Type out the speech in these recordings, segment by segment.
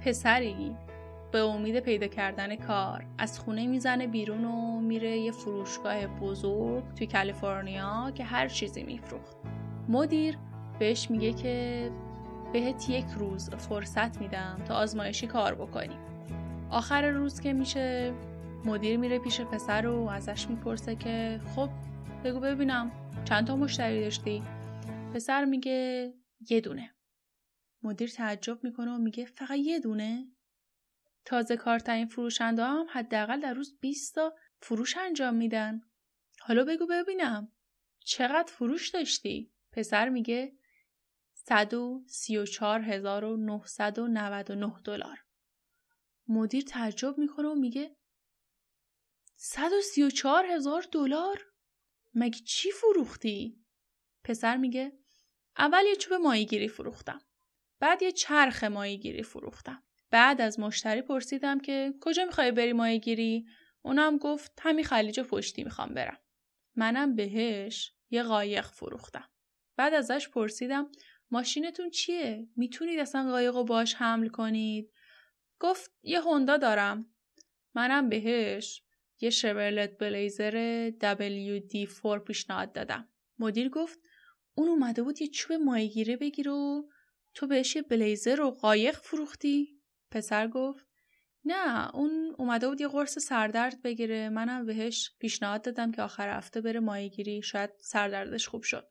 پسری به امید پیدا کردن کار از خونه می‌زنه بیرون و میره یه فروشگاه بزرگ توی کالیفرنیا که هر چیزی میفروخت. مدیر بهش میگه که بهت یک روز فرصت میدم تا آزمایشی کار بکنی. آخر روز که میشه مدیر میره پیش پسر و ازش می‌پرسه که خب بگو ببینم چند تا مشتری داشتی؟ پسر میگه یه دونه. مدیر تعجب می‌کنه و میگه فقط یه دونه. تازه کارترین فروشنده هم حداقل در روز 20 تا فروش انجام میدن. حالا بگو ببینم. چقدر فروش داشتی؟ پسر میگه 134999 دلار. مدیر تعجب می‌کنه و میگه 134 هزار دلار؟ مگه چی فروختی؟ پسر میگه اول یه چوب ماهیگیری فروختم. بعد یه چرخ ماهیگیری فروختم. بعد از مشتری پرسیدم که کجا می‌خوای بری ماهیگیری؟ اونم گفت همین خلیج پشتی می‌خوام برم. منم بهش یه قایق فروختم. بعد ازش پرسیدم ماشینتون چیه؟ می‌تونید اصلا قایق رو باش حمل کنید؟ گفت یه هوندا دارم. منم بهش یه شورلت بلیزر WD4 پیشنهاد دادم. مدیر گفت اون اومده بود یه چوب ماهیگیره بگیر و تو بهش یه بلیزر و قایق فروختی؟ پسر گفت نه اون اومده بود یه قرص سردرد بگیره منم بهش پیشنهاد دادم که آخر هفته بره ماهیگیری شاید سردردش خوب شد.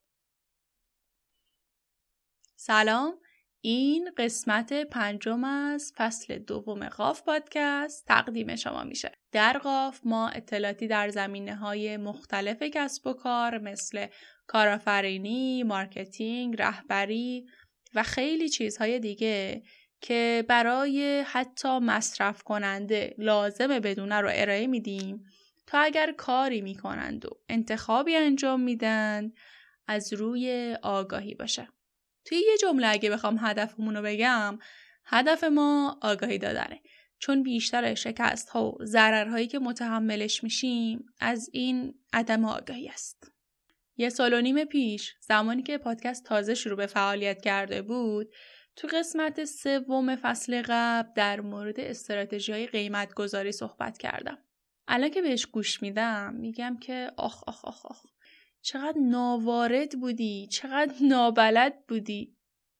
سلام این قسمت پنجم از فصل دوم قاف پادکست تقدیم شما میشه. در قاف ما اطلاعاتی در زمینه های مختلف کسب و کار مثل کارآفرینی، marketing، رهبری و خیلی چیزهای دیگه که برای حتی مصرف کننده لازمه بدونه رو ارائه میدیم تا اگر کاری می‌کنند و انتخابی انجام میدن از روی آگاهی باشه. توی یه جمله اگه بخوام هدفمون رو بگم هدف ما آگاهی دادنه چون بیشتر شکست ها و ضررهایی که متحملش میشیم از این عدم آگاهی است یه سال و نیم پیش زمانی که پادکست تازه شروع به فعالیت کرده بود تو قسمت سوم فصل قبل در مورد استراتژی های قیمت گذاری صحبت کردم. الان که بهش گوش میدم میگم که آخ آخ آخ آخ چقدر ناوارد بودی چقدر نابلد بودی.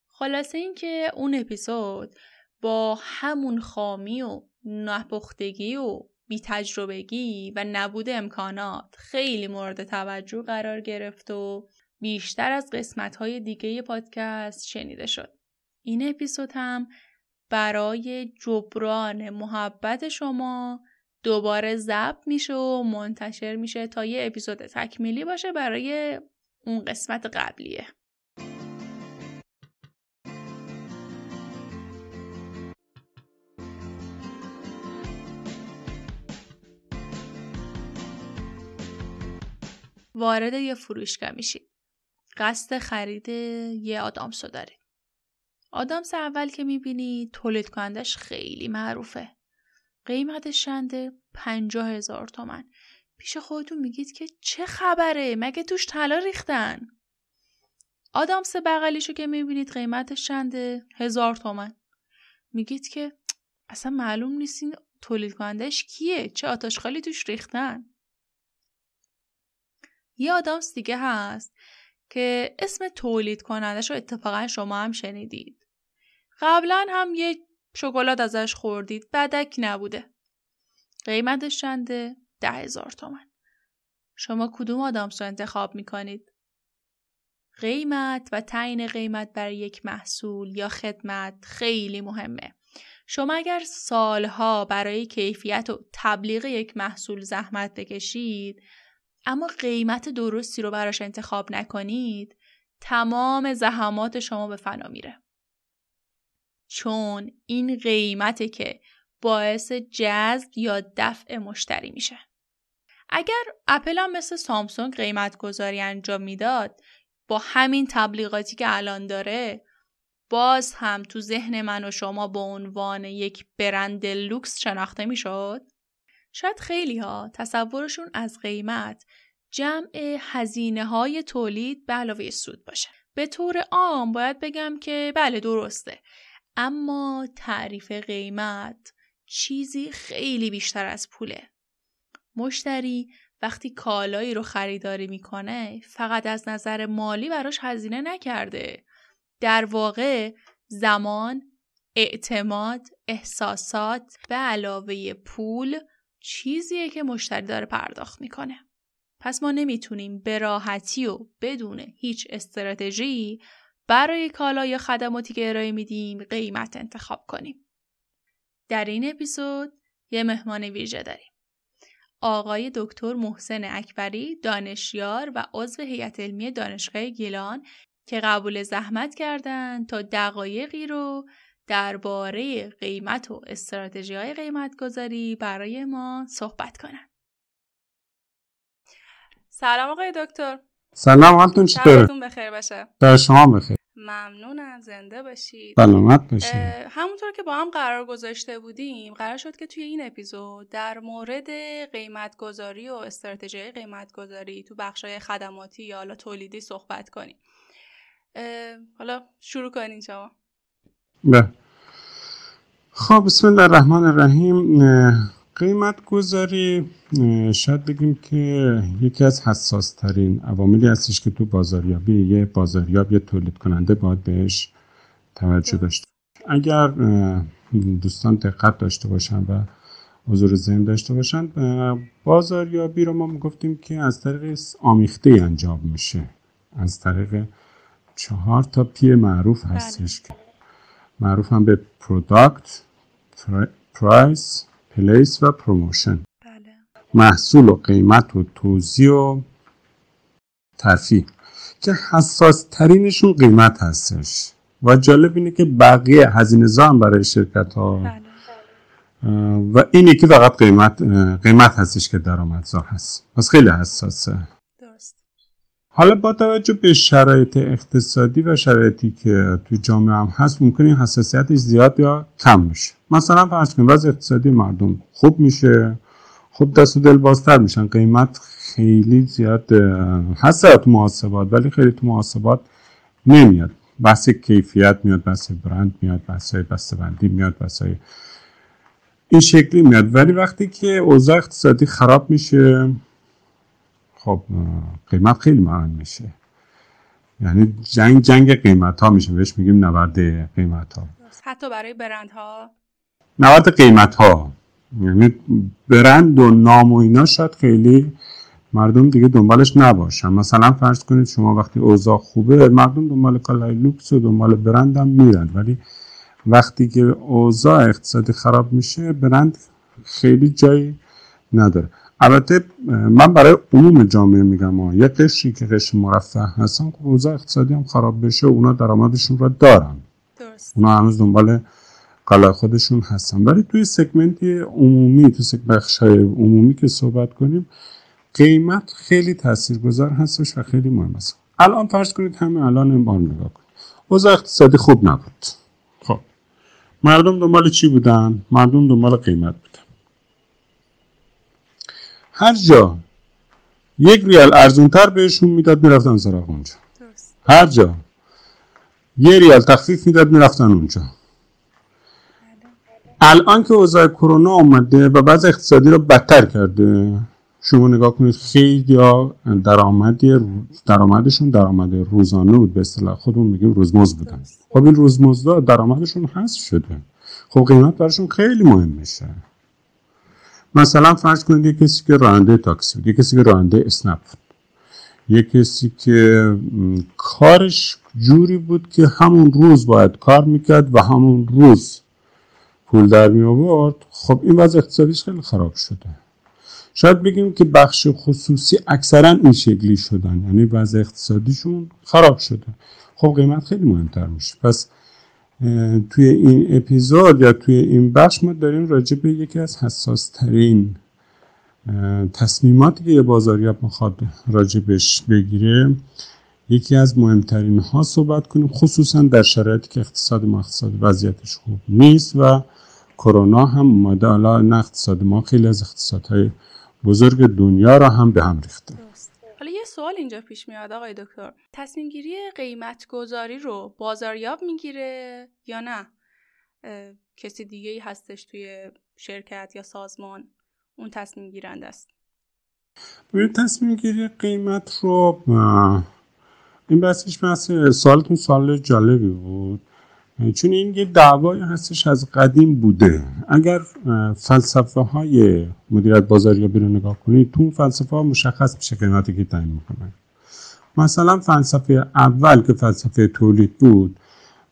خلاصه اینکه اون اپیزود با همون خامی و نپختگی و بی تجربگی و نبود امکانات خیلی مورد توجه قرار گرفت و بیشتر از قسمت های دیگه پادکست شنیده شد. این اپیزود هم برای جبران محبت شما دوباره ضبط میشه و منتشر میشه تا یه اپیزود تکمیلی باشه برای اون قسمت قبلیه وارد یه فروشگاه میشید. قصد خرید یه آدامسو دارید. آدامس اول که می‌بینی تولید کنندش خیلی معروفه. قیمتش شنده پنجاه هزار تومن. پیش خودتون میگید که چه خبره مگه توش طلا ریختن آدامس بغلیشو که می‌بینید قیمتش چنده هزار تومن میگید که اصلا معلوم نیستین تولید کنندش کیه چه آتش خالی توش ریختن یه آدامس دیگه هست که اسم تولید کنندش رو اتفاقا شما هم شنیدید. قبلا هم یه شکلات ازش خوردید بدک نبوده. قیمتش چنده؟ ده هزار تومن شما کدوم آدامس رو انتخاب می‌کنید؟ قیمت و تعیین قیمت برای یک محصول یا خدمت خیلی مهمه. شما اگر سالها برای کیفیت و تبلیغ یک محصول زحمت بکشید اما قیمت درستی رو براش انتخاب نکنید تمام زحمات شما به فنا میره. چون این قیمته که باعث جذب یا دفع مشتری میشه. اگر اپل هم مثل سامسونگ قیمت گذاری انجام می‌داد با همین تبلیغاتی که الان داره باز هم تو ذهن من و شما به عنوان یک برند لوکس شناخته می‌شد؟ شاید خیلی ها تصورشون از قیمت جمع هزینه های تولید به علاوه سود باشه به طور عام باید بگم که بله درسته اما تعریف قیمت چیزی خیلی بیشتر از پوله. مشتری وقتی کالایی رو خریداری می‌کنه فقط از نظر مالی براش هزینه نکرده. در واقع زمان، اعتماد، احساسات به علاوه پول چیزیه که مشتری داره پرداخت می‌کنه. پس ما نمی‌تونیم به راحتی و بدون هیچ استراتژی برای کالا یا خدماتی که ارائه میدیم قیمت انتخاب کنیم. در این اپیزود یه مهمان ویژه داریم. آقای دکتر محسن اکبری دانشیار و عضو هیئت علمی دانشگاه گیلان که قبول زحمت کردند تا دقایقی رو درباره قیمت و استراتژی های قیمت گذاری برای ما صحبت کنند. سلام آقای دکتر. سلام حالتون چطوره؟ بخیر باشه. در شما بخیر. ممنونم زنده باشید سلامت باشید همونطور که با هم قرار گذاشته بودیم قرار شد که توی این اپیزود در مورد قیمت گذاری و استراتژی قیمت گذاری تو بخشای خدماتی یا حالا تولیدی صحبت کنیم حالا شروع کنین شما به خب بسم الله الرحمن الرحیم. قیمت گذاری شاید بگیم که یکی از حساس ترین عواملی هستش که تو بازاریابی یه بازاریاب یه تولید کننده باید بهش توجه داشته اگر دوستان دقت داشته باشن و حضور ذهن داشته باشن بازاریابی رو ما می‌گفتیم که از طریق آمیخته انجام میشه. از طریق چهار تا P معروف بله. هستش که معروف هم به product price place و promotion بله. محصول و قیمت و توزیع و ترفیع که حساس ترینشون قیمت هستش. و جالب اینه که بقیه هزینه هم برای شرکت ها بله. و این یکی فقط قیمت قیمت هستش که درآمدزا هست. پس خیلی حساسه. حالا با توجه به شرایط اقتصادی و شرایطی که توی جامعه هم هست ممکن این حساسیتش زیاد یا کم میشه مثلا فرض کنید وضع اقتصادی مردم خوب میشه خوب دست و دل بازتر میشن قیمت خیلی زیاد هست تو محاسبات ولی خیلی تو محاسبات نمیاد. بحث کیفیت میاد بحث برند میاد بحث بسته‌بندی میاد بحث این شکلی میاد. ولی وقتی که اوضاع اقتصادی خراب میشه خب قیمت خیلی مهم میشه. یعنی جنگ جنگ قیمت ها میشه. بهش میگیم نبرد قیمت ها حتی برای برند ها نبرد قیمت ها یعنی برند و نام و اینا شاید خیلی مردم دیگه دنبالش نباشن. مثلا فرض کنید شما وقتی اوضاع خوبه مردم دنبال کالای لوکس و دنبال برند هم میرن. ولی وقتی که اوضاع اقتصادی خراب میشه برند خیلی جایی نداره. البته من برای عموم جامعه میگم ها یه قشری که قشر مرفه هستن خب اوضاع اقتصادی هم خراب بشه اونا درآمدشون رو دارن. درست. اونا هنوز دنبال کالای خودشون هستن. ولی توی سگمنت عمومی تو بخش های عمومی که صحبت کنیم قیمت خیلی تاثیرگذار هستش و خیلی مهم است. الان فرض کنید همه الان این بار نگاه کنید. اوضاع اقتصادی خوب نبود. خب. مردم دنبال چی بودن؟ مردم دنبال قیمت بودن. هر جا یک ریال ارزونتر بهشون می‌داد می‌رفتن سراغ اونجا. هر جا یه ریال تخفیف می‌داد می‌رفتن اونجا. الان که اوضاع کرونا آمده و بعض اقتصادی رو بدتر کرده شما نگاه کنید خیلی ها درآمدی درآمدشون درآمد روزانه بود به اصطلاح خودمون میگیم روزمز بودن. خب این روزمزدا درآمدشون حذف شده. خب قیمت براشون خیلی مهم میشه. مثلا فرض کنید یک کسی که راننده تاکسی بود یک کسی که راننده اسنپ بود. یک کسی که کارش جوری بود که همون روز باید کار می‌کرد و همون روز پول در می آورد خب این وضع اقتصادیش خیلی خراب شده. شاید بگیم که بخش خصوصی اکثرا این شکلی شدن. یعنی وضع اقتصادیشون خراب شده. خب قیمت خیلی مهمتر میشه. پس توی این اپیزود یا توی این بخش ما داریم راجع به یکی از حساس ترین تصمیماتی که یه بازاریاب می‌خواد راجبش بگیره یکی از مهمترین ها صحبت کنیم خصوصا در شرایطی که اقتصاد ما اقتصاد وضعیتش خوب نیست و کرونا هم اومده حالا نه اقتصاد ما خیلی از اقتصادهای بزرگ دنیا را هم به هم ریخته. سوال اینجا پیش میاد آقای دکتر. تصمیم گیری قیمت گذاری رو بازاریاب می‌گیره یا نه؟ کسی دیگه ای هستش توی شرکت یا سازمان اون تصمیم گیرنده است. ببین تصمیم گیری قیمت رو این بحثش بحث سالتون سال جالبی بود. چون این یه دعوایی هستش از قدیم بوده. اگر فلسفه های مدیریت بازاریابی رو نگاه کنید تو فلسفه ها مشخص میشه قیمتی که تعیین می‌کنن. مثلا فلسفه اول که فلسفه تولید بود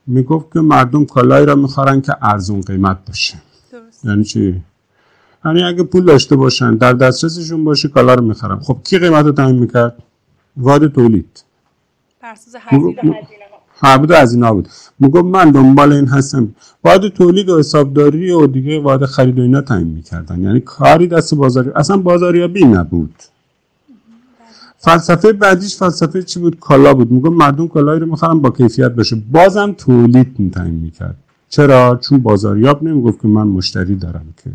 می‌گفت که مردم کالایی را می‌خورن که ارزون قیمت باشه. درست. یعنی چی؟ یعنی اگه پول داشته باشن در دسترسشون باشه کالا رو می‌خرن. خب کی قیمت رو تعیین می‌کرد؟ واد تولید. حبود از اینا بود. میگم من دنبال این هستم. باید تولید و حسابداری و دیگه باید خرید و اینا تعیین می‌کردن. یعنی کاری دست بازاری اصلا بازاریابی نبود. فلسفه بعدیش فلسفه چی بود؟ کالا بود. میگم مردم کالایی رو می‌خرن با کیفیت باشه. بازم تولید تعیین می‌کرد. چرا؟ چون بازاریاب نمی‌گفت که من مشتری دارم که.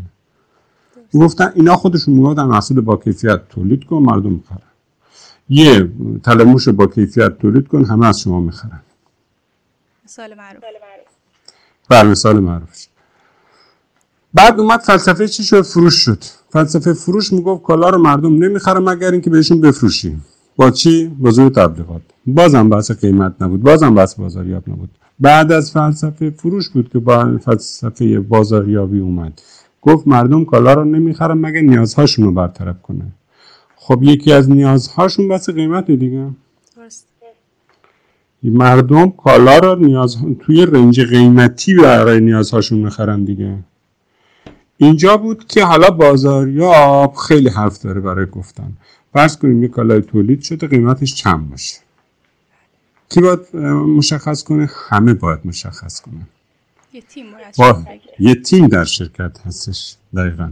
گفتن اینا خودشون می‌گفتن محصول با کیفیت تولید کن مردم می‌خرن. یه تلموش با کیفیت تولید کن همه از شما می‌خرن. مثال معروف. بله مثال معروف. بعد اومد فلسفه چی شد؟ فروش شد. فلسفه فروش می‌گفت کالا رو مردم نمی‌خره مگر اینکه بهشون بفروشیم. با چی؟ با زور تبلیغات. بازم بحث قیمت نبود. بازم بحث بازاریاب نبود. بعد از فلسفه فروش بود که با فلسفه بازاریابی اومد. گفت مردم کالا رو نمی‌خرن مگر نیازهاشون رو برطرف کنه خب یکی از نیازهاشون بس قیمت دیگه. مردم کالا رو نیاز توی رنج قیمتی برای نیازهاشون می‌خرن دیگه. اینجا بود که حالا بازاریاب خیلی حرف داره برای گفتن. فرض کنیم یه کالای تولید شده قیمتش چند باشه؟ کی باید مشخص کنه؟ همه باید مشخص کنه. یه تیم. یه تیم در شرکت هستش دقیقا.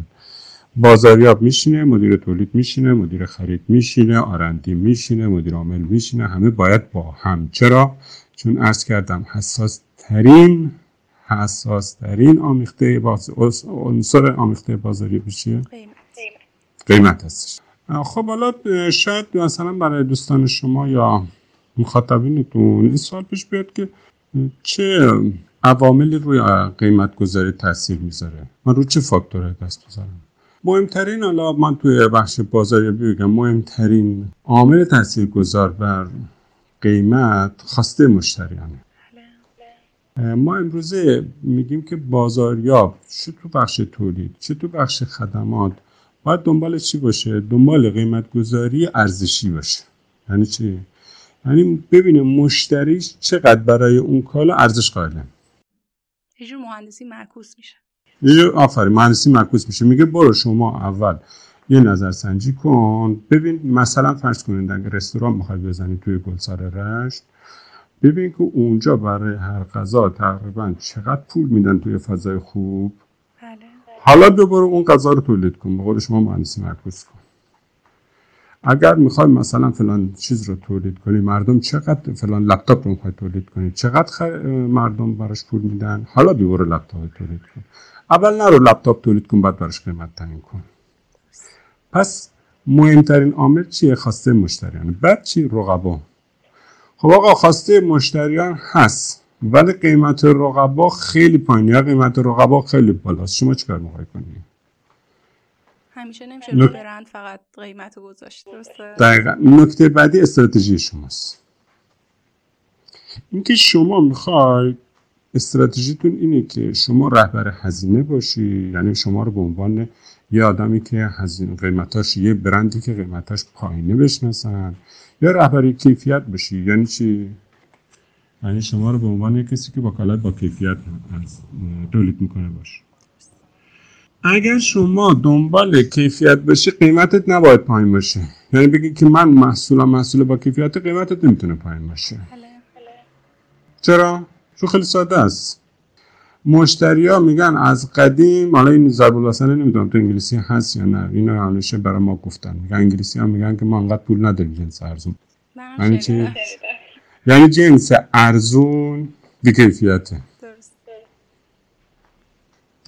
بازاریاب میشینه مدیر تولید میشینه مدیر خرید میشینه آرندی میشینه مدیر عامل میشینه همه باید با هم. چرا؟ چون ارز کردم حساس ترین حساس ترین آمیخته باز... عنصر آمیخته بازاری بشه قیمت. قیمت هستش. خب حالا شاید مثلا برای دوستان شما یا مخاطبینتون این سوال پیش بیاد که چه عواملی روی قیمت گذاری تاثیر می‌ذاره؟ من رو چه فاکتورهای دست بذارم مهمترین حالا من توی بخش بازاری بگم مهمترین عامل تاثیر گذار بر قیمت خواسته مشتریانه. ما امروزه میگیم که بازاریاب چه تو بخش تولید چه تو بخش خدمات باید دنبال چی باشه؟ دنبال قیمت گذاری ارزشی باشه. یعنی چی؟ یعنی ببینه مشتریش چقدر برای اون کالا ارزش قائله. یه مهندسی معکوس میشه. آفرین مهندسی معکوس میشه. میگه برو شما اول یه نظر سنجی کن. ببین مثلا فرض کنید اگه رستوران می‌خوای بزنی توی گلسار رشت ببین که اونجا برای هر غذا تقریبا چقدر پول میدن توی فضای خوب؟ بله. حالا دوباره اون غذا رو تولید کن. به قول شما مهندسی معکوس کن. اگر می‌خوای مثلا فلان چیز رو تولید کنی مردم چقدر فلان لپتاپ رو می‌خوای تولید کنی؟ چقدر مردم براش پول میدن؟ حالا بیور لپتاپ تولید کن. اول نرو لپتاپ تولید کن بعد براش قیمت تعیین کن. پس مهمترین عامل چیه؟ خواسته مشتریان. بعد چی؟ رقبا. خب آقا خواسته مشتریان هست ولی قیمت رقبا خیلی پایینه. قیمت رقبا خیلی بالاست. شما چیکار می‌خوای کنی؟ همیشه نمیشه نک... برند فقط قیمت رو گذاشت درسته؟ دقیقا. نکته بعدی استراتژی شماست. اینکه شما می‌خوای استراتژیتون اینه که شما رهبر هزینه باشی یعنی شما رو به عنوان یه آدمی که هزینه قیمتاش یه برندی که قیمتاش پایینه بشناسن یا رهبری کیفیت باشی. یعنی چی؟ یعنی شما رو به عنوان کسی که با با کیفیت تولید می‌کنه باش. اگر شما دنبال کیفیت باشی قیمتت نباید پایین باشه. یعنی بگی که من محصولم محصول با کیفیت قیمتت نمی‌تونه پایین باشه. بله. چرا؟ چون خیلی ساده است. مشتری ها میگن از قدیم حالا این ضرب الاسنه نمی‌دونم تو انگلیسی هست یا نه اینو همیشه برای ما گفتن. میگن انگلیسی ها میگن که ما انقدر پول نداریم جنس ارزون. یعنی چی؟ یعنی جنس ارزون بیکیفیته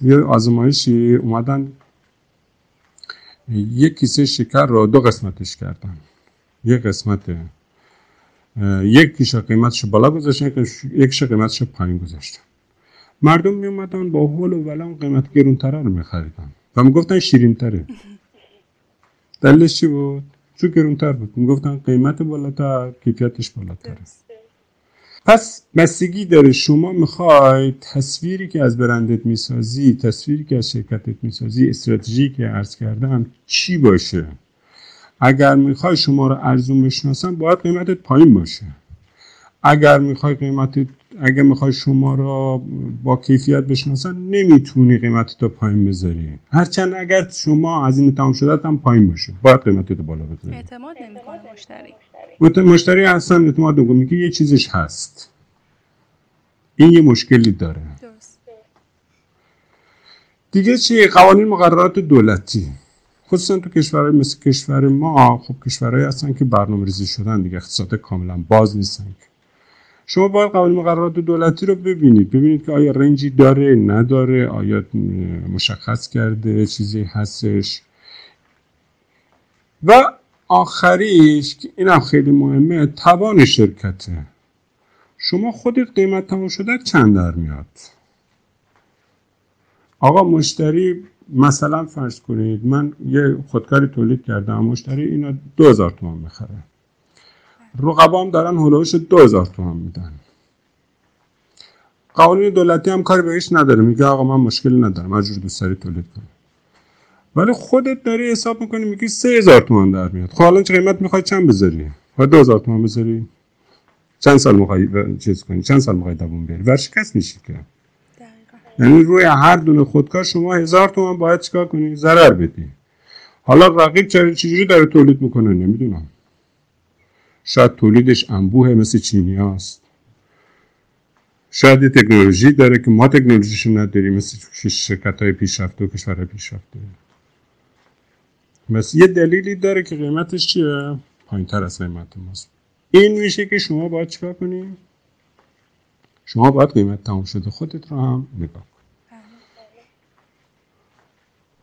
یه آزمایشی اومدن. یک کیسه شکر رو دو قسمتش کردن. یک قسمت یک کیسه قیمتش بالا گذاشتن یکیش قیمتش پایین گذاشتن. مردم می اومدن با حول و ولم قیمت گرونتره رو میخریدن و می‌گفتن شیرین تره دلش چی بود؟ چون گرونتر بود. می‌گفتن قیمت بالاتر کیفیتش بالاتره. پس بستگی داره شما می‌خوای تصویری که از برندت می‌سازی تصویری که از شرکتت می‌سازی استراتژی که عرض کردم چی باشه؟ اگر می‌خوای شما رو ارزون بشناسن باید قیمتت پایین باشه. اگر می‌خوای قیمتت اگر می‌خوای شما رو با کیفیت بشناسن نمی‌تونی قیمتت رو پایین بذاری. هرچند اگر شما از این تمام شده هم پایین باشه. باید قیمتت رو بالا بذاری. اعتماد نمی‌کنه مشتری. مشتری اصلا اعتماد نمی‌کنه. میگه یه چیزش هست. این یه مشکلی داره. درست. دیگه چی؟ قوانین مقررات دولتی. خصوصا تو کشورهای مثل کشور ما خب کشورهایی هستن که برنامه ریزی شدن دیگه اقتصاد کاملا باز نیستن شما باید قوانین مقررات دولتی رو ببینید. ببینید که آیا رنجی داره نداره آیا مشخص کرده چیزی هستش. و آخریش که اینم خیلی مهمه توان شرکته. شما خودت قیمت تمام شده چند در میاد؟ آقا مشتری مثلا فرض کنید من یه خودکاری تولید کردم مشتری دو هزار تومان می‌خره. رقبا هم دارن هلوش دو هزار تومان میدن. قوانین دولتی هم کاری بهش نداره. میگه آقا من مشکل ندارم. هر جور دوست داری تولید کنی ولی خودت داری حساب می‌کنی میگی سه هزار تومان در میاد. خب الان چه قیمت می‌خوای چند بذاری؟ خب دو هزار تومان بذاری. چند سال می‌خوای چیز کنی؟ چند سال می‌خوای دووم بیاری؟ ورشکست میشی که. یعنی روی هر دونه خودکار شما هزار تومن باید چیکار کنی؟ ضرر بدی. حالا رقیب چجوری داره تولید می‌کنه؟ نمی‌دونم. شاید تولیدش انبوه مثل چینی هست شاید یه تکنولوژی داره که ما تکنولوژیشو نداریم مثل شرکت های پیشرفته و کشورهای پیشرفته. مثل یه دلیلی داره که قیمتش چیه؟ پایین تر از قیمت ماست. این میشه که شما باید چیکار کنی؟ شما باید قیمت تمام شده خودت رو هم نگاه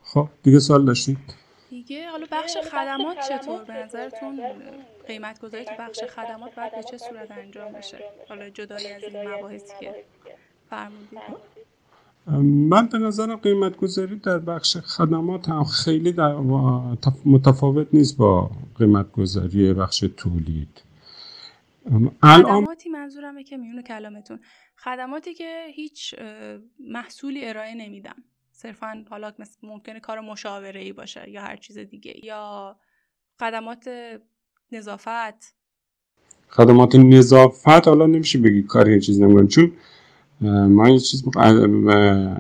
خب دیگه سوال داشتید؟ دیگه حالا بخش خدمات چطور؟ به نظرتون؟ قیمت گذاری تو بخش خدمات باید به چه صورت انجام بشه؟ حالا جدای از این مباحثی که فرمودید من به نظر قیمت گذاری در بخش خدمات هم خیلی در متفاوت نیست با قیمت گذاری بخش تولید. خدماتی منظورمه که میونه کلامتون. خدماتی که هیچ محصولی ارائه نمیدم صرفا حالا ممکنه کار مشاوره ای باشه یا هر چیز دیگه. یا خدمات نظافت. خدمات نظافت حالا نمیشه بگی کاری یه چیز نمی‌کنم چون من یه چیز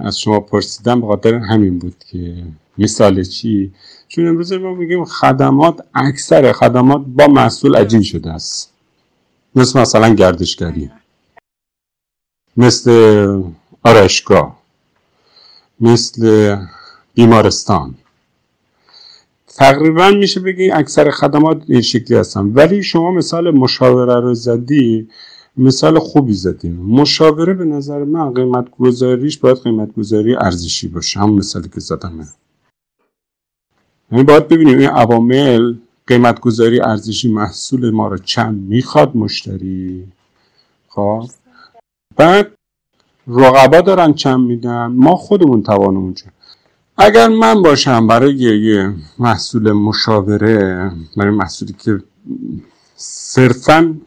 از شما پرسیدم به خاطر همین بود که مثال چی؟ چون امروز ما میگیم خدمات اکثر خدمات با محصول عجین شده است. مثل مثلا گردشگری. مثل آرشگاه مثل بیمارستان. تقریبا میشه بگی اکثر خدمات این شکلی هستن. ولی شما مثال مشاوره رو زدی مثال خوبی زدیم مشاوره به نظر من قیمت گذاریش باید قیمت گذاری ارزشی باشه. هم مثالی که زدم. یعنی باید ببینیم این عوامل قیمت گذاری ارزشی محصول ما رو چند می‌خواد مشتری. خب؟ بعد رقبا دارن چند میدن. ما خودمون توانمون چند. اگر من باشم برای یه محصول مشاوره برای محصولی که صرفا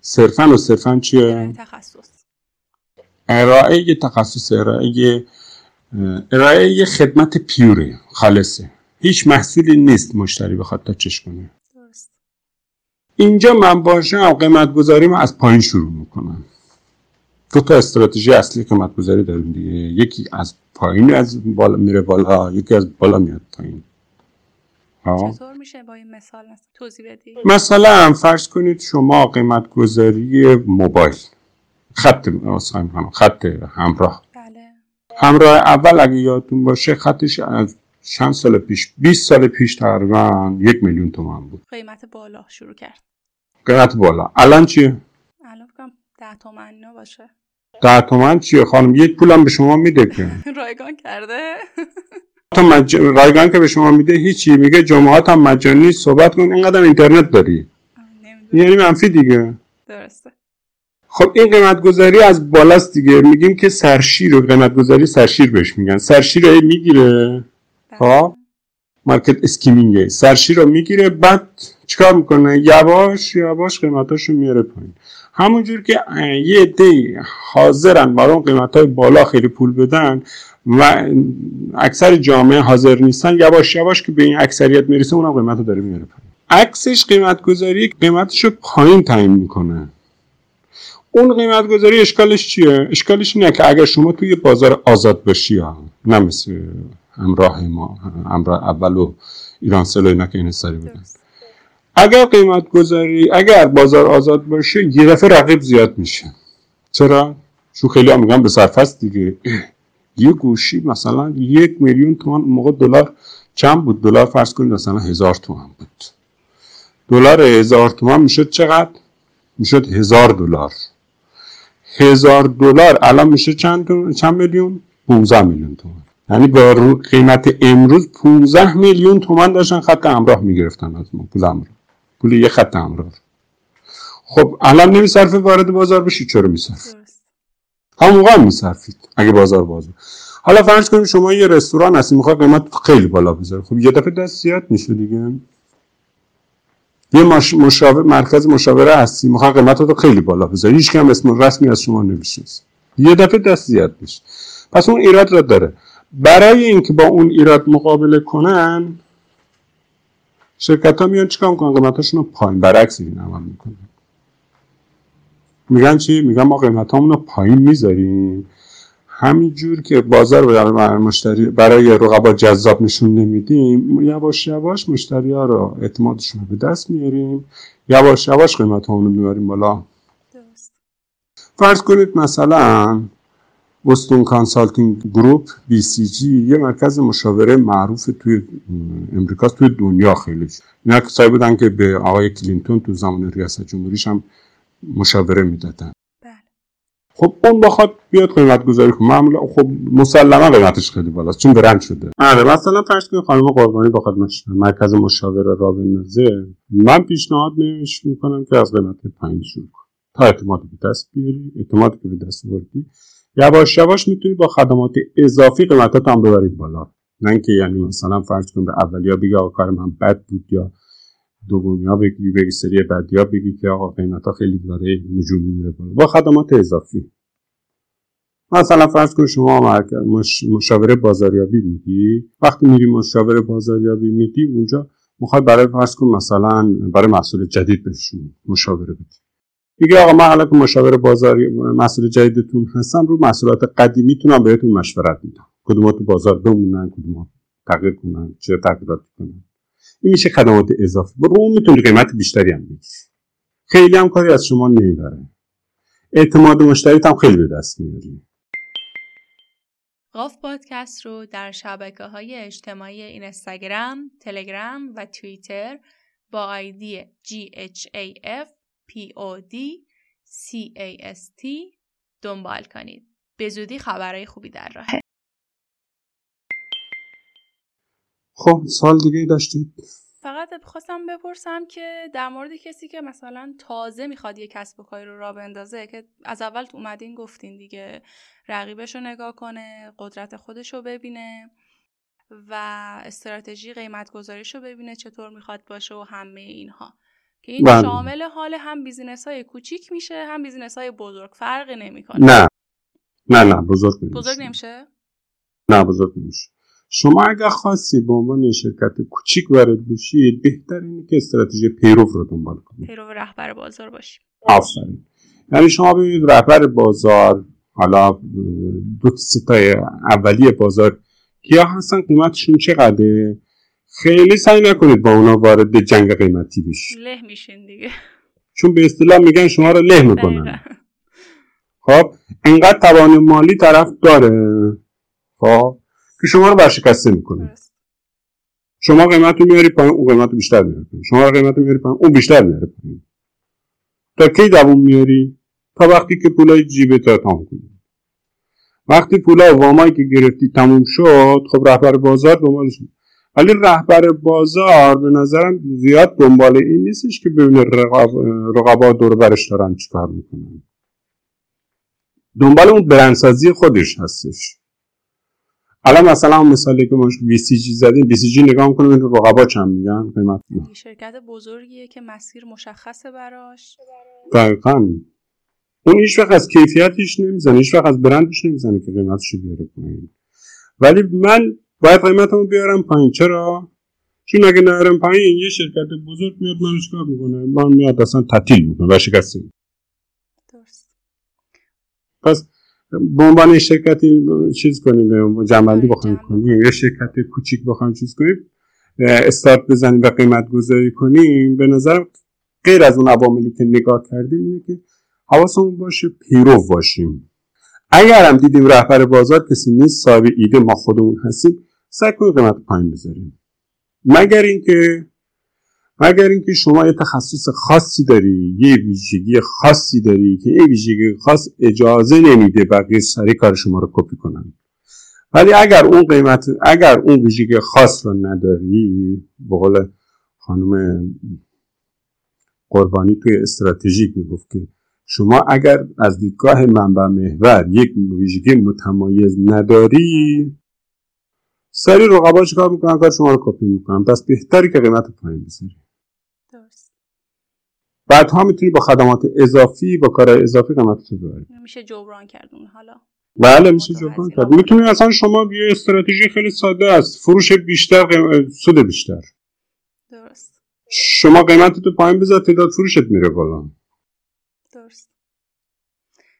صرفا و صرفا چیه؟ تخصص. ارائه تخصص ارائه ارائه یه خدمت پیوره خالصه. هیچ محصولی نیست مشتری بخواد تاچش کنه. درست. اینجا من باشم قیمت گذاری من از پایین شروع می‌کنم. دو تا استراتژی اصلی قیمت گذاری داریم دیگه. یکی از پایین از بالا میره بالا یکی از بالا میاد پایین. چطور میشه با این مثال توضیح بدی؟ مثلا فرض کنید شما قیمت گذاری موبایل خط خط همراه. بله. همراه اول اگه یادتون باشه خطش از چند سال پیش 20 سال پیش تقریبا یک میلیون تومن بود. قیمت بالا شروع کرد. قیمت بالا. الان چیه؟ الان ده تومن باشه. ده تومن چیه خانم؟ یک پولم به شما میده که. رایگان کرده؟ تا مج... رایگان که به شما میده هیچی. میگه جمعات هم مجانی صحبت کن. اینقدر اینترنت داری. یعنی منفی دیگه. درسته. خب این قیمت گذاری از بالاست دیگه. میگیم که سرشیر و قیمت گذاری سرشیر بهش میگن. سرشیر رو می‌گیره. خب؟ مارکت اسکیمینگه. سرشیر رو می‌گیره. بعد چیکار می‌کنه؟ یواش یواش قیمتاشو میاره پایین. همونجور که یه دی حاضرن برای اون قیمت های بالا خیلی پول بدن و اکثر جامعه حاضر نیستن یواش یواش که به این اکثریت می‌رسه اونم قیمت رو داره میاره پایین. عکسش قیمت گذاری قیمتش رو پایین تعیین می‌کنه. اون قیمت گذاری اشکالش چیه؟ اشکالش اینه که اگر شما توی بازار آزاد باشی ها نه مثل همراه ما همراه اول و ایران سلو اینا که این سری بودن. اگر قیمت گذاری اگر بازار آزاد باشه یه دفعه رقیب زیاد میشه. چرا؟ چون خیلی هم میگن به صرف دیگه. یه گوشی مثلا یک میلیون تومان موقع دلار چند بود؟ دلار فرض کنید مثلا هزار تومان بود. دلار هزار تومان می‌شد چقدر؟ می‌شد هزار دلار. هزار دلار الان میشه چند چند میلیون؟ 15 میلیون تومان. یعنی با قیمت امروز 15 میلیون تومان داشتن خط همراه می‌گرفتن از ما پول همراه. پول یه خط همراه خب الان نمیصرفه وارد بازار بشی چرا میصرف همون موقع میصرفید اگه بازار باز حالا فرض کنید شما یه رستوران هستی می‌خواد قیمت خیلی بالا بذاره خب یه دفعه دست زیاد میشه دیگه. یه مشاور مرکز مشاوره هستی می‌خواد قیمت رو خیلی بالا بذاره هیچ کم اسم رسمی از شما نمیشه یه دفعه دست زیاد میشه. پس اون ایراد را داره. برای اینکه با اون ایراد مقابله کنن شرکت ها میان چیکار می‌کنن؟ قیمتاشون رو پایین برعکس این عمل می‌کنن. میگن چی؟ میگن ما قیمت رو پایین می‌ذاریم. همینجور که بازار برای مشتری برای رقبا جذاب نشون نمیدیم یواش یواش مشتری ها رو اعتمادشون رو به دست میاریم. یواش یواش قیمت رو می‌بریم بالا. فرض کنید مثلا Boston Consulting Group BCG یه مرکز مشاوره معروف توی امریکا توی دنیا خیلی. اینا کسایی بودن که به آقای کلینتون تو زمان ریاست جمهوریش هم مشاوره می‌دادن. بله. خب اون بخواد بیاد قیمت گذاری کنه. معمولا خب مسلما قیمتش خیلی بالاست. چون برند شده. آره مثلا فرض کنید خانم قربانی بخواد مرکز مشاوره را بندازه. من پیشنهاد نمیش می‌کنم که از قیمت پایین شروع کن. تا اعتماد به دست بیاری. اعتمادی که به دست بردی یواش یواش می‌تونی با خدمات اضافی قیمتات هم ببرید بالا. نه اینکه یعنی مثلا فرض کن به اولیا بگی آقا کار من بد بود یا دومیا بگی بگی سری بعدیا بگی که آقا قیمت ها خیلی داره نجومی میره بالا. با خدمات اضافی. مثلا فرض کن شما مش... مشاوره بازاریابی میدی وقتی میری مشاوره بازاریابی میدی اونجا می‌خواد برای فرض کن مثلا برای محصول جدید بهشون مشاوره بدی. میگه آقا من الان که مشاور بازاری مسئول جدیدتون هستم رو محصولات قدیمیتون بهتون مشورت میدم. کدوم تو بازار بمونن کدوم تغییر کنن چه تغییرات کنن. این میشه خدمات اضافی برو اون می‌تونی قیمت بیشتری هم بگیری. خیلی هم کاری از شما نمی‌بره. اعتماد مشتریت هم خیلی به دست میاری. قاف پادکست رو در شبکه های اجتماعی اینستاگرام، تلگرام و توییتر با آیدی GHAF POD CAST دنبال کنید. به زودی خبرهای خوبی در راهه. خب سال دیگه داشتید فقط خواستم بپرسم که در مورد کسی که مثلا تازه می‌خواد یه کسب و کاری رو را بندازه که از اول تو اومدین گفتین دیگه رقیبش رو نگاه کنه قدرت خودش رو ببینه و استراتژی قیمت گذاریش رو ببینه چطور می‌خواد باشه و همه اینها که این بله. شامل حال هم business های کوچیک میشه هم business های بزرگ. فرقی نمی‌کنه. نه. نه نه بزرگ نمیشه. بزرگ نمیشه؟ نه بزرگ نمیشه. شما اگر خاصی به عنوان شرکت کوچیک وارد بشید بهتر اینه که استراتژی پیرو رو دنبال کنید پیرو رهبر بازار باشید آفرین. یعنی شما ببینید رهبر بازار حالا دو ستای اولیه بازار کیا هستن؟ قیمتشون چقدره؟ خیلی سعی نکنید با اونا وارد جنگ قیمتی بشید. له میشین دیگه. چون به اصطلاح میگن شما رو له می‌کنن. خب انقدر توان مالی طرف داره. خب که شما رو برشکسته می‌کنه. شما قیمت رو میاری پایین اون قیمت رو بیشتر میاره پایین. شما قیمت رو میاری پایین اون بیشتر میاره پایین. تا کی دووم میاری؟ تا وقتی که پولای جیبه تا تمام کنی. وقتی پولا وامایی که گرفتی تموم شد خب رهبر بازار دنبالش ولی رهبر بازار به نظرم زیاد دنبال این نیستش که ببینه رقبا دور برش دارن چیکار می‌کنن. دنبال اون برندسازی خودش هستش. الان مثلا اون مثالی که ما جی زدیم جی نگاه می‌کنیم این رقبا چند میگن؟ قیمت شرکت بزرگیه که مسیر مشخصه براش. دقیقا. اون هیچ وقت از کیفیتش نمی‌زنه هیچ وقت از برندش نمی‌زنه که قیمتش بیاره پایین. ولی من باید قیمتمو بیارم پایین. چرا؟ چون اگه نرم پایین یه شرکت بزرگ میاد منو چیکار می‌کنه؟ من میاد اصلا تعطیل می‌کنه و درست. پس به عنوان شرکتی چیز کنیم جنبندی آره، بخوایم کنیم. یه شرکت کوچیک بخوایم چیز کنیم استارت بزنیم و قیمت گذاری کنیم. به نظر غیر از اون عواملی که نگاه کردیم اینه که حواسمون باشه پیرو باشیم. اگر هم دیدیم رهبر بازار کسی نیست صاحب ایده ما خودمون هستیم سعی کنیم قیمت پایین بذاریم. مگر اینکه مگر اینکه شما یه تخصص خاصی داری یه ویژگی خاصی داری که یه ویژگی خاص اجازه نمیده بقیه سری کار شما رو کپی کنن. ولی اگر اون قیمت اگر اون ویژگی خاص رو نداری به قول خانم قربانی توی استراتژیک می‌گفت که شما اگر از دیدگاه منبع محور یک ویژگی متمایز نداری سری رقبا چیکار می‌کنن؟ کار شما رو کپی می‌کنن. پس بهتری که قیمت پایین بذاری. درست. بعد ها می‌تونی با خدمات اضافی با کارهای اضافی قیمت رو ببری. میشه جبران کرد حالا. بله میشه جبران کرد. می‌تونی اصلا شما یه استراتژی خیلی ساده است. فروش بیشتر قیم... سود بیشتر. درست. شما قیمت تو پایین بذار تعداد فروشت میره بالا. درست.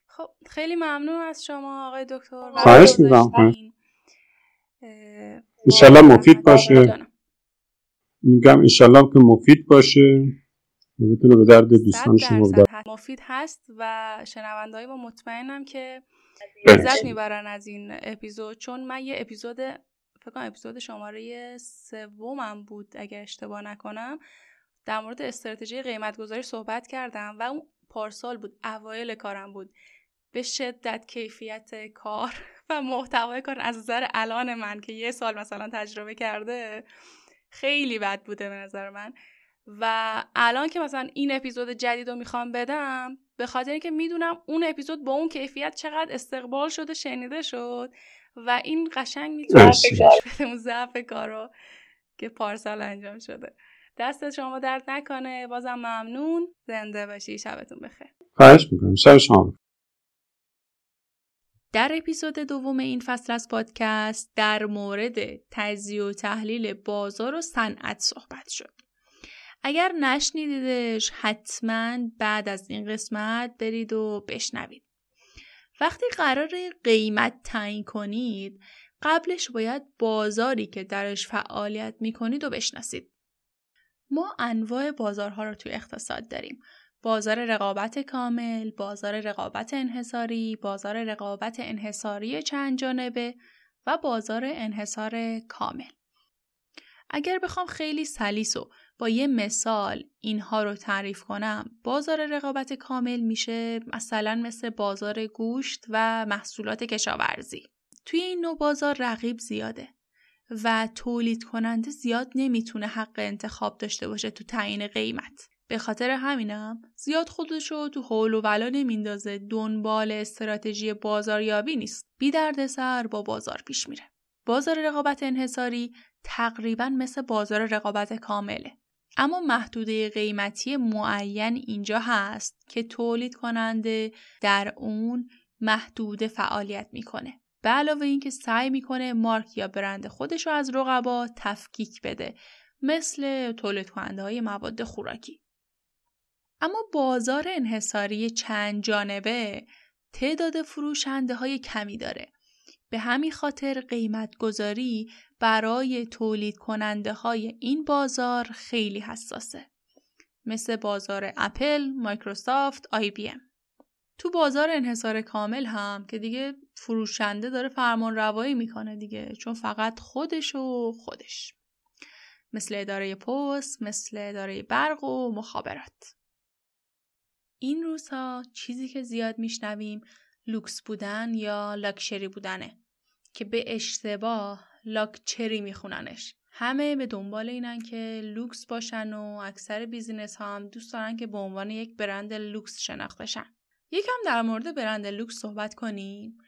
خب خیلی ممنون از شما آقای دکتر. خواهش می‌کنم. انشالله مفید باشه. میگم انشالله که مفید باشه. بتونه به درد دوستان شما مفید هست و شنوندهای ما مطمئنم که لذت می‌برن از این اپیزود. چون من یه اپیزود فکر کنم اپیزود شماره سومم بود اگر اشتباه نکنم. در مورد استراتژی قیمت گذاری صحبت کردم و اون پارسال بود. اوایل کارم بود. به شدت کیفیت کار. و محتوای کار از نظر الان من که یه سال مثلا تجربه کرده خیلی بد بوده به نظر من. و الان که مثلا این اپیزود جدید رو می‌خوام بدم به خاطر اینکه می‌دونم اون اپیزود با اون کیفیت چقدر استقبال شده شنیده شد و این قشنگ می‌تونه اون ضعف کارو که پارسال انجام شده. دست شما درد نکنه بازم ممنون. زنده باشی. شبتون بخیر. خواهش می‌کنم. شب شما. در اپیزود دوم این فصل از پادکست در مورد تجزیه و تحلیل بازار و صنعت صحبت شد. اگر نشنیدیدش حتما بعد از این قسمت برید و بشنوید. وقتی قرار قیمت تعیین کنید قبلش باید بازاری که درش فعالیت می‌کنید و بشناسید. ما انواع بازارها رو توی اقتصاد داریم. بازار رقابت کامل، بازار رقابت انحصاری، بازار رقابت انحصاری چند جانبه و بازار انحصار کامل. اگر بخوام خیلی سلیس و با یه مثال اینها رو تعریف کنم بازار رقابت کامل میشه مثلا مثل بازار گوشت و محصولات کشاورزی توی این نوع بازار رقیب زیاده و تولید کننده زیاد نمی‌تونه حق انتخاب داشته باشه تو تعیین قیمت به خاطر همینم زیاد خودشو تو حول و ولا نمیندازه. دنبال استراتژی بازاریابی نیست. بی سر با بازار پیش میره. بازار رقابت انحصاری تقریبا مثل بازار رقابت کامله. اما محدوده قیمتی معین اینجا هست که تولید کننده در اون محدود فعالیت می‌کنه. به علاوه اینکه سعی می‌کنه مارک یا برند خودش رو از رقبا تفکیک بده. مثل تولید کننده های مواد خوراکی. اما بازار انحصاری چند جانبه تعداد فروشنده های کمی داره. به همین خاطر قیمت گذاری برای تولید کننده های این بازار خیلی حساسه. مثل بازار اپل، مایکروسافت، IBM. تو بازار انحصار کامل هم که دیگه فروشنده داره فرمان روایی می‌کنه دیگه چون فقط خودش و خودش. مثل اداره پست، مثل اداره برق و مخابرات. این روزها چیزی که زیاد میشنویم لوکس بودن یا لاکچری بودنه که به اشتباه لاکچری میخوننش. همه به دنبال اینن که لوکس باشن و اکثر business ها هم دوست دارن که به عنوان یک برند لوکس شناخته شن یکم در مورد برند لوکس صحبت کنیم.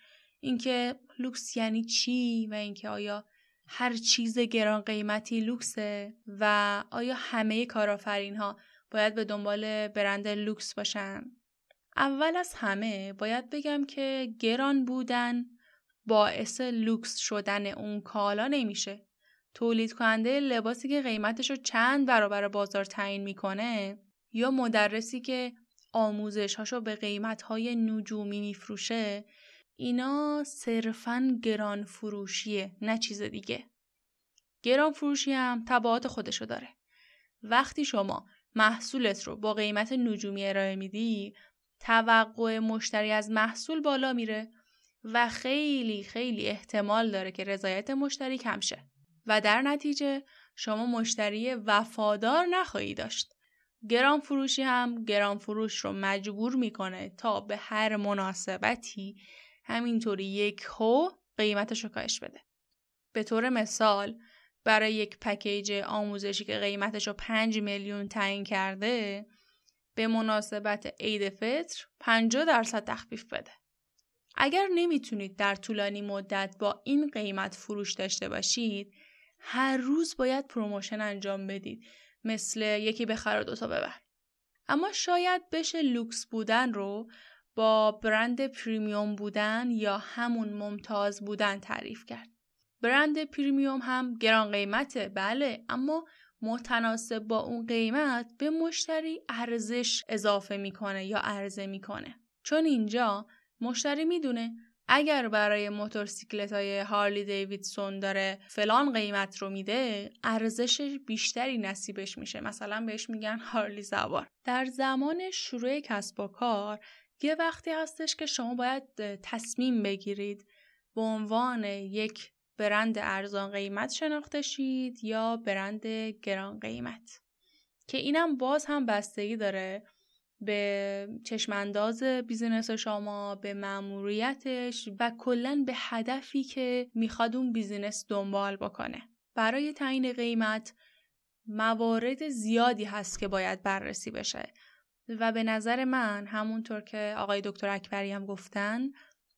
اینکه لوکس یعنی چی و اینکه آیا هر چیز گران قیمتی لوکسه و آیا همه کارآفرین ها باید به دنبال برند لوکس باشن اول از همه باید بگم که گران بودن باعث لوکس شدن اون کالا نمیشه. تولید کننده لباسی که قیمتش رو چند برابر بازار تعیین می‌کنه یا مدرسی که آموزش هاشو به قیمت های نجومی میفروشه اینا صرفا گران فروشیه نه چیز دیگه. گران فروشی هم تبعات خودشو داره. وقتی شما محصولت رو با قیمت نجومی ارائه میدی توقع مشتری از محصول بالا میره و خیلی خیلی احتمال داره که رضایت مشتری کم شه و در نتیجه شما مشتری وفادار نخواهی داشت گران فروشی هم گران فروش رو مجبور می‌کنه تا به هر مناسبتی همینطوری یک هو قیمتش رو کاهش بده. به طور مثال برای یک پکیج آموزشی که قیمتش رو 5 میلیون تعیین کرده به مناسبت عید فطر 50 درصد تخفیف بده. اگر نمی‌تونید در طولانی مدت با این قیمت فروش داشته باشید هر روز باید promotion انجام بدید مثل یکی بخر و دوتا ببر اما شاید بشه لوکس بودن رو با برند premium بودن یا همون ممتاز بودن تعریف کرد. برند premium هم گران قیمته بله اما متناسب با اون قیمت به مشتری ارزش اضافه می‌کنه یا عرضه می‌کنه. چون اینجا مشتری می‌دونه اگر برای موتورسیکلت های هارلی دیویدسون داره فلان قیمت رو میده ارزش بیشتری نصیبش میشه مثلا بهش میگن هارلی زوار در زمان شروع کسب و کار یه وقتی هستش که شما باید تصمیم بگیرید به عنوان یک برند ارزان قیمت شناخته شید یا برند گران قیمت؟ که اینم باز هم بستگی داره به چشم‌انداز business شما به مأموریتش و کلا به هدفی که می‌خواد اون business دنبال بکنه. برای تعیین قیمت موارد زیادی هست که باید بررسی بشه و به نظر من همونطور که آقای دکتر اکبری هم گفتن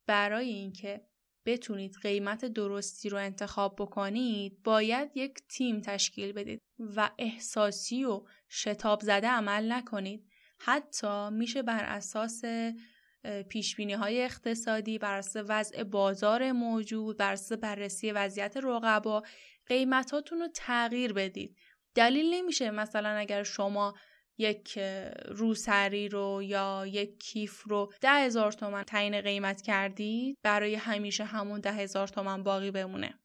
برای اینکه بتونید قیمت درستی رو انتخاب بکنید باید یک تیم تشکیل بدید و احساسی و شتاب زده عمل نکنید. حتی میشه بر اساس پیش های اقتصادی بر اساس وضع بازار موجود بر اساس بررسی وضعیت رقبا قیمتاتون رو تغییر بدید. دلیل نمیشه مثلا اگر شما یک روسری رو یا یک کیف رو ده هزار تومن تعیین قیمت کردید برای همیشه همون ده هزار تومن باقی بمونه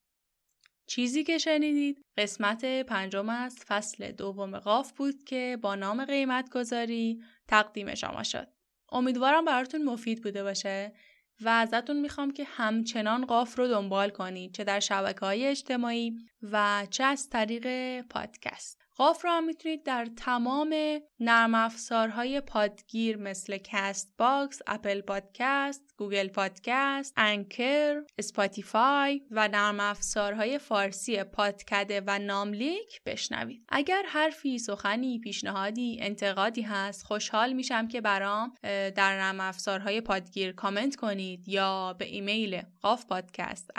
چیزی که شنیدید قسمت پنجم از فصل دوم قاف بود که با نام قیمت گذاری تقدیم شما شد. امیدوارم براتون مفید بوده باشه و ازتون می‌خوام که همچنان قاف رو دنبال کنید چه در شبکه های اجتماعی و چه از طریق پادکست. قاف رو هم می‌تونید در تمام نرم افزارهای پادگیر مثل Castbox، Apple Podcast، Google Podcast، Anchor، Spotify و نرم افزارهای فارسی پادکده و ناملیک بشنوید. اگر حرفی، سخنی، پیشنهادی، انتقادی هست خوشحال میشم که برام در نرم افزارهای پادگیر کامنت کنید یا به ایمیل قاف پادکست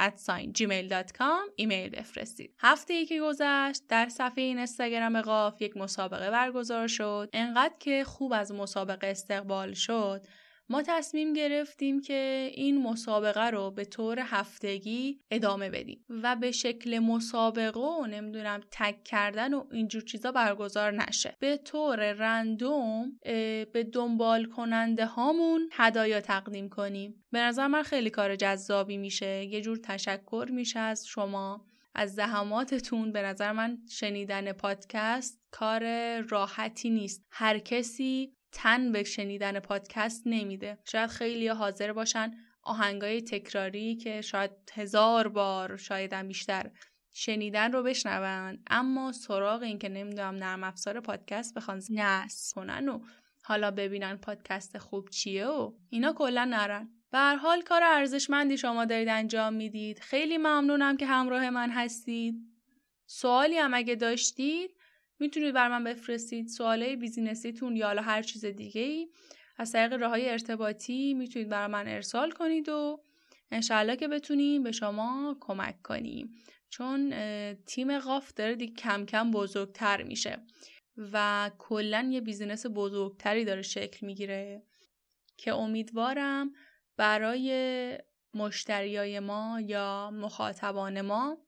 ایمیل بفرستید. هفته ای که گذشت در صفحه اینستاگرام اینستاگرام قاف یک مسابقه برگزار شد. انقدر که خوب از مسابقه استقبال شد ما تصمیم گرفتیم که این مسابقه رو به طور هفتگی ادامه بدیم و به شکل مسابقه و نمی‌دونم تک کردن و اینجور چیزا برگزار نشه. به طور رندوم به دنبال کننده هامون هدایا تقدیم کنیم. به نظر من خیلی کار جذابی میشه. یه جور تشکر میشه از شما. از زحماتتون به نظر من شنیدن پادکست کار راحتی نیست. هر کسی تن به شنیدن پادکست نمیده. شاید خیلی حاضر باشن آهنگای تکراری که شاید هزار بار شاید هم بیشتر شنیدن رو بشنون. اما سراغ این که نمی‌دونم نرم افزار پادکست بخوان نصب کنن و حالا ببینن پادکست خوب چیه و اینا کلا نرن. به حال کار ارزشمندی شما دارید انجام می‌دید. خیلی ممنونم که همراه من هستید. سوالی هم اگه داشتید می‌تونید بر من بفرستید. سوالای بیزینسیتون یا حالا هر چیز دیگه ای از طریق راه های ارتباطی می‌تونید برای من ارسال کنید و انشاءالله که بتونیم به شما کمک کنیم. چون تیم قاف داره دیگه کم کم بزرگتر میشه و کلا یه بیزینس بزرگتری داره شکل می‌گیره که امیدوارم برای مشتریای ما یا مخاطبان ما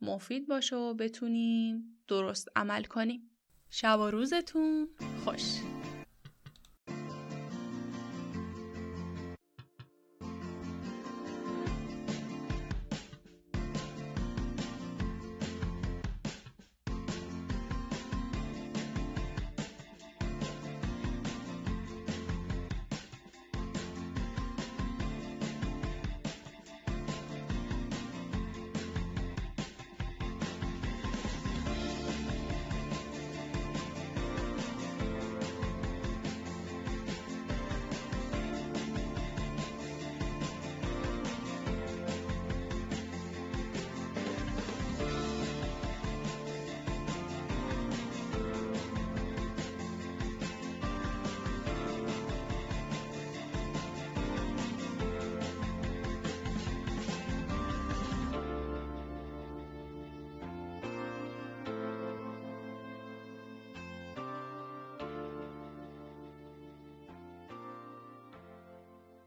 مفید باشه و بتونیم درست عمل کنیم. شب و روزتون خوش.